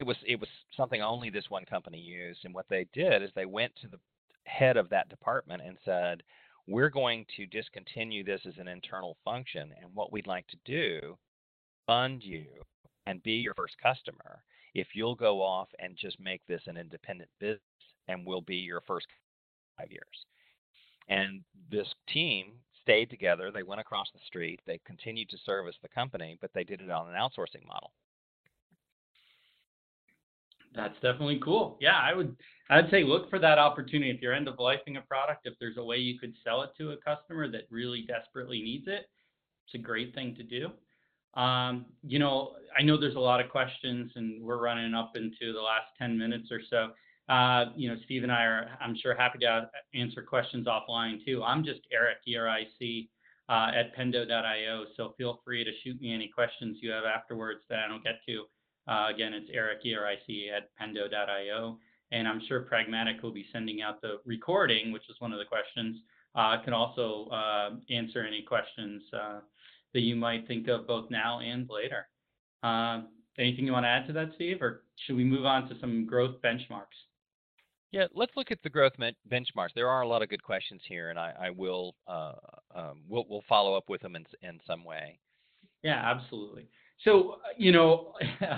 it was it was something only this one company used. And what they did is they went to the head of that department and said, "We're going to discontinue this as an internal function, and what we'd like to do, fund you and be your first customer if you'll go off and just make this an independent business, and we'll be your first five years. And this team stayed together. They went across the street. They continued to service the company, but they did it on an outsourcing model. That's definitely cool. Yeah, I would I'd say look for that opportunity if you're end of lifing a product, if there's a way you could sell it to a customer that really desperately needs it, it's a great thing to do. Um, you know, I know there's a lot of questions and we're running up into the last 10 minutes or so. Uh, you know, Steve and I are, I'm sure, happy to answer questions offline too. I'm just Eric, E-R-I-C, uh, at pendo.io. So feel free to shoot me any questions you have afterwards that I don't get to. Uh, again, it's Eric, E-R-I-C, at pendo.io. And I'm sure Pragmatic will be sending out the recording, which is one of the questions. Uh, can also uh, answer any questions uh, that you might think of both now and later. Uh, anything you want to add to that, Steve, or should we move on to some growth benchmarks? Yeah, let's look at the growth benchmarks. There are a lot of good questions here, and I, I will uh, um, we'll, we'll follow up with them in, in some way. Yeah, absolutely. So, you know,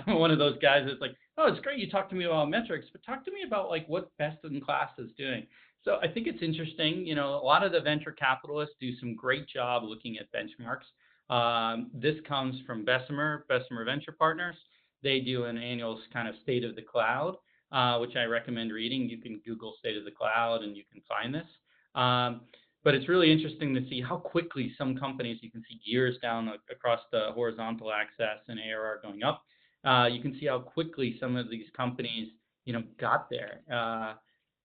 I'm one of those guys that's like, oh, it's great you talk to me about metrics, but talk to me about like what best in class is doing. So I think it's interesting. You know, a lot of the venture capitalists do some great job looking at benchmarks. Um, this comes from Bessemer, Bessemer Venture Partners. They do an annual kind of state of the cloud, uh, which I recommend reading. You can Google state of the cloud and you can find this. Um, but it's really interesting to see how quickly some companies, you can see years down across the horizontal axis and ARR going up. Uh, you can see how quickly some of these companies, you know, got there. Uh,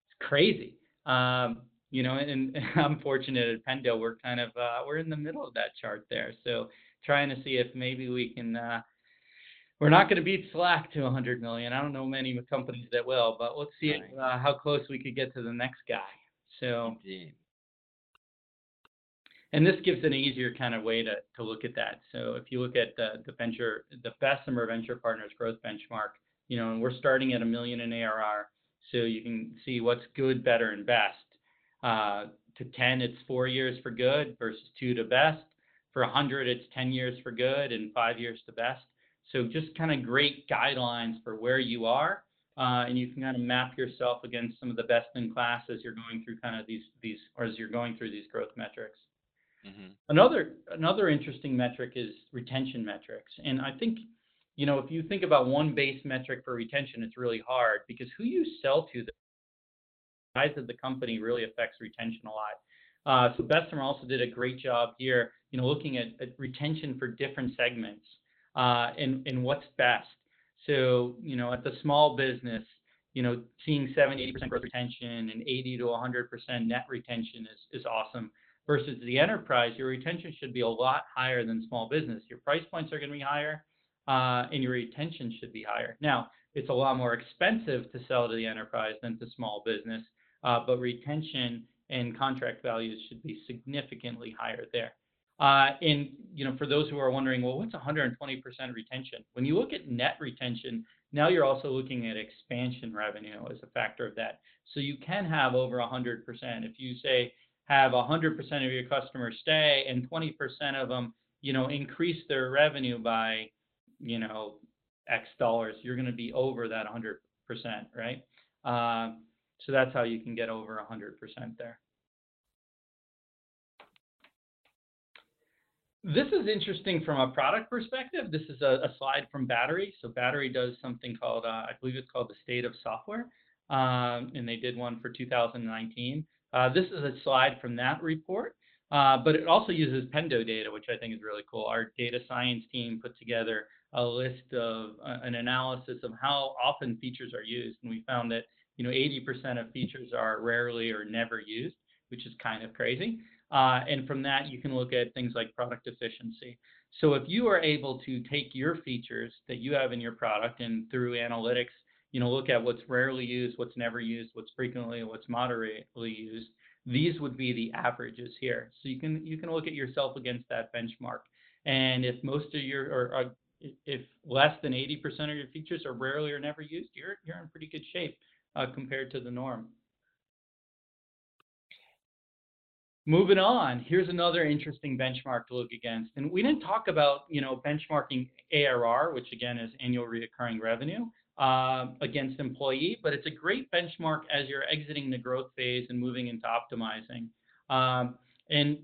it's crazy. Um, you know, and, and I'm fortunate at Pendo, we're kind of uh, we're in the middle of that chart there. So trying to see if maybe we can. Uh, we're not going to beat Slack to 100 million. I don't know many companies that will, but let's see uh, how close we could get to the next guy. So. Indeed. And this gives an easier kind of way to, to look at that. So if you look at the, the venture, the Bessemer Venture Partners growth benchmark, you know, and we're starting at a million in ARR, so you can see what's good, better, and best. Uh, to 10, it's four years for good versus two to best. For 100, it's 10 years for good and five years to best. So just kind of great guidelines for where you are, uh, and you can kind of map yourself against some of the best in class as you're going through kind of these these or as you're going through these growth metrics. Mm-hmm. Another another interesting metric is retention metrics, and I think you know if you think about one base metric for retention, it's really hard because who you sell to, the size of the company really affects retention a lot. Uh, so Bessemer also did a great job here, you know, looking at, at retention for different segments uh, and and what's best. So you know, at the small business, you know, seeing 70, 80% growth retention and 80 to 100% net retention is is awesome versus the enterprise, your retention should be a lot higher than small business. Your price points are going to be higher, uh, and your retention should be higher. Now, it's a lot more expensive to sell to the enterprise than to small business, uh, but retention and contract values should be significantly higher there. Uh, and you know, for those who are wondering, well, what's 120% retention? When you look at net retention, now you're also looking at expansion revenue as a factor of that. So you can have over 100%. If you say have 100% of your customers stay and 20% of them, you know, increase their revenue by, you know, X dollars, you're going to be over that 100%, right? Uh, so that's how you can get over 100% there. This is interesting from a product perspective. This is a, a slide from Battery. So Battery does something called, uh, I believe it's called the State of Software, um, and they did one for 2019. Uh, this is a slide from that report, uh, but it also uses Pendo data, which I think is really cool. Our data science team put together a list of uh, an analysis of how often features are used, and we found that you know 80% of features are rarely or never used, which is kind of crazy. Uh, and from that, you can look at things like product efficiency. So if you are able to take your features that you have in your product and through analytics you know, look at what's rarely used, what's never used, what's frequently, what's moderately used. These would be the averages here. So you can you can look at yourself against that benchmark. And if most of your or, or if less than 80% of your features are rarely or never used, you're you're in pretty good shape uh, compared to the norm. Moving on, here's another interesting benchmark to look against. And we didn't talk about, you know, benchmarking ARR, which again is annual recurring revenue uh, against employee, but it's a great benchmark as you're exiting the growth phase and moving into optimizing. Um, and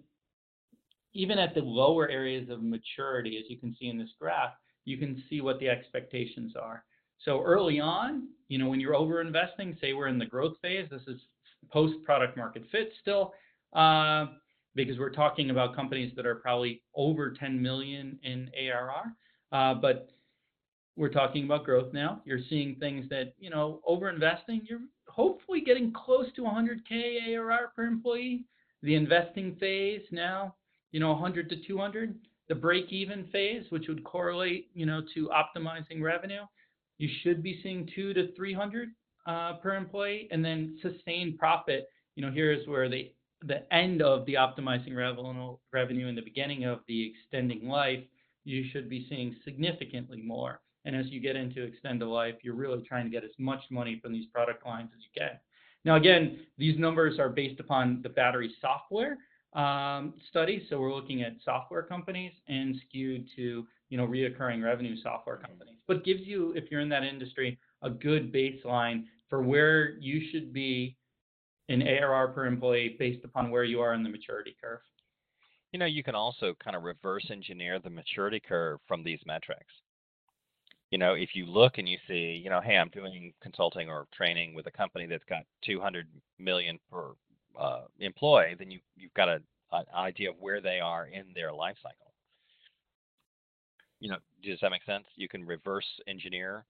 even at the lower areas of maturity, as you can see in this graph, you can see what the expectations are. So early on, you know, when you're over investing, say we're in the growth phase, this is post product market fit still, uh, because we're talking about companies that are probably over 10 million in ARR. Uh, but we're talking about growth now. You're seeing things that, you know, over investing, you're hopefully getting close to 100K ARR per employee. The investing phase now, you know, 100 to 200. The break even phase, which would correlate, you know, to optimizing revenue, you should be seeing two to 300 uh, per employee. And then sustained profit, you know, here is where the the end of the optimizing revenue revenue and the beginning of the extending life, you should be seeing significantly more. And as you get into extend the life, you're really trying to get as much money from these product lines as you can. Now, again, these numbers are based upon the battery software um, study. So we're looking at software companies and skewed to you know reoccurring revenue software companies. But gives you, if you're in that industry, a good baseline for where you should be in ARR per employee based upon where you are in the maturity curve. You know, you can also kind of reverse engineer the maturity curve from these metrics you know, if you look and you see, you know, hey, I'm doing consulting or training with a company that's got 200 million per uh, employee, then you you've got a, an idea of where they are in their life cycle. You know, does that make sense? You can reverse engineer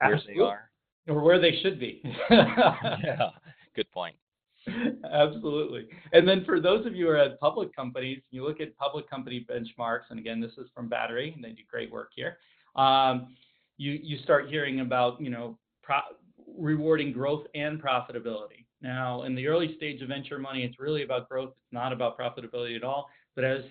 where Absolutely. they are or where they should be. yeah, good point. Absolutely. And then for those of you who are at public companies, you look at public company benchmarks, and again, this is from Battery, and they do great work here. Um, you you start hearing about you know pro- rewarding growth and profitability. Now, in the early stage of venture money, it's really about growth. It's not about profitability at all. But as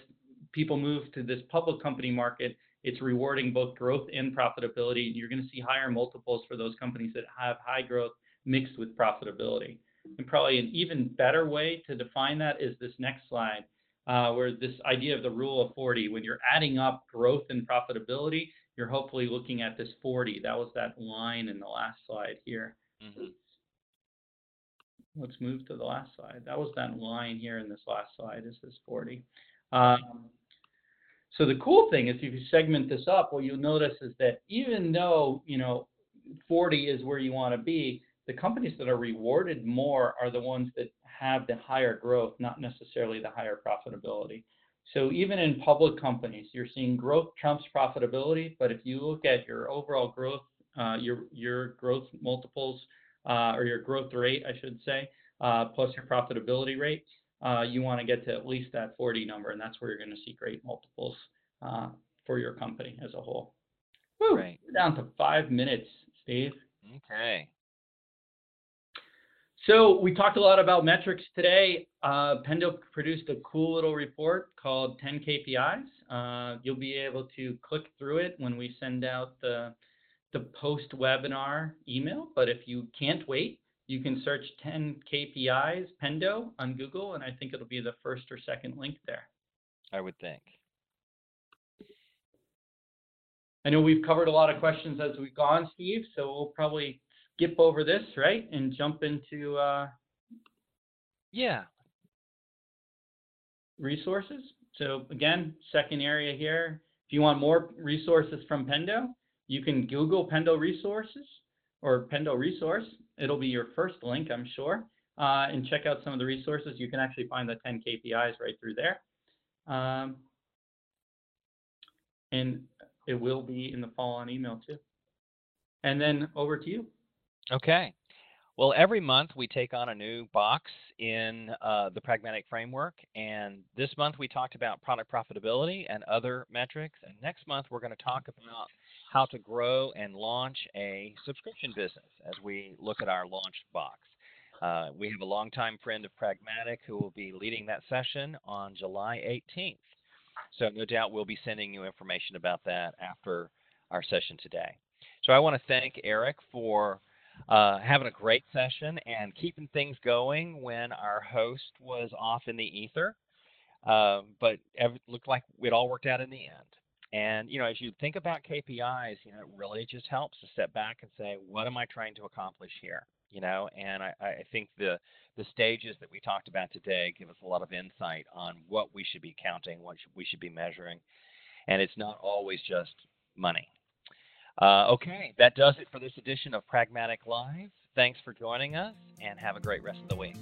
people move to this public company market, it's rewarding both growth and profitability. You're going to see higher multiples for those companies that have high growth mixed with profitability. And probably an even better way to define that is this next slide, uh, where this idea of the rule of 40, when you're adding up growth and profitability, you're hopefully looking at this 40. That was that line in the last slide here. Mm-hmm. Let's move to the last slide. That was that line here in this last slide is this 40. Um, so the cool thing is if you segment this up, what you'll notice is that even though, you know, 40 is where you want to be, the companies that are rewarded more are the ones that have the higher growth, not necessarily the higher profitability. So even in public companies, you're seeing growth trumps profitability. But if you look at your overall growth, uh, your your growth multiples uh, or your growth rate, I should say, uh, plus your profitability rate, uh, you want to get to at least that 40 number, and that's where you're going to see great multiples uh, for your company as a whole. Woo, We're down to five minutes, Steve. Okay. So we talked a lot about metrics today. Uh, Pendo produced a cool little report called 10 KPIs. Uh, you'll be able to click through it when we send out the, the post-webinar email. But if you can't wait, you can search 10 KPIs Pendo on Google, and I think it'll be the first or second link there. I would think. I know we've covered a lot of questions as we've gone, Steve, so we'll probably skip over this, right, and jump into uh, yeah resources. So again, second area here. If you want more resources from Pendo, you can Google Pendo resources or Pendo resource. It'll be your first link, I'm sure, uh, and check out some of the resources. You can actually find the 10 KPIs right through there. Um, and it will be in the follow-on email too. And then over to you. Okay. Well, every month we take on a new box in uh, the pragmatic framework. And this month we talked about product profitability and other metrics. And next month we're going to talk about how to grow and launch a subscription business as we look at our launch box. Uh, we have a longtime friend of Pragmatic who will be leading that session on July 18th. So, no doubt we'll be sending you information about that after our session today. So, I want to thank Eric for uh, having a great session and keeping things going when our host was off in the ether. Um, but it looked like it all worked out in the end. And you know, as you think about KPIs, you know, it really just helps to step back and say, what am I trying to accomplish here? You know, and I, I think the the stages that we talked about today give us a lot of insight on what we should be counting, what we should be measuring, and it's not always just money. Uh, okay, that does it for this edition of Pragmatic Live. Thanks for joining us, and have a great rest of the week.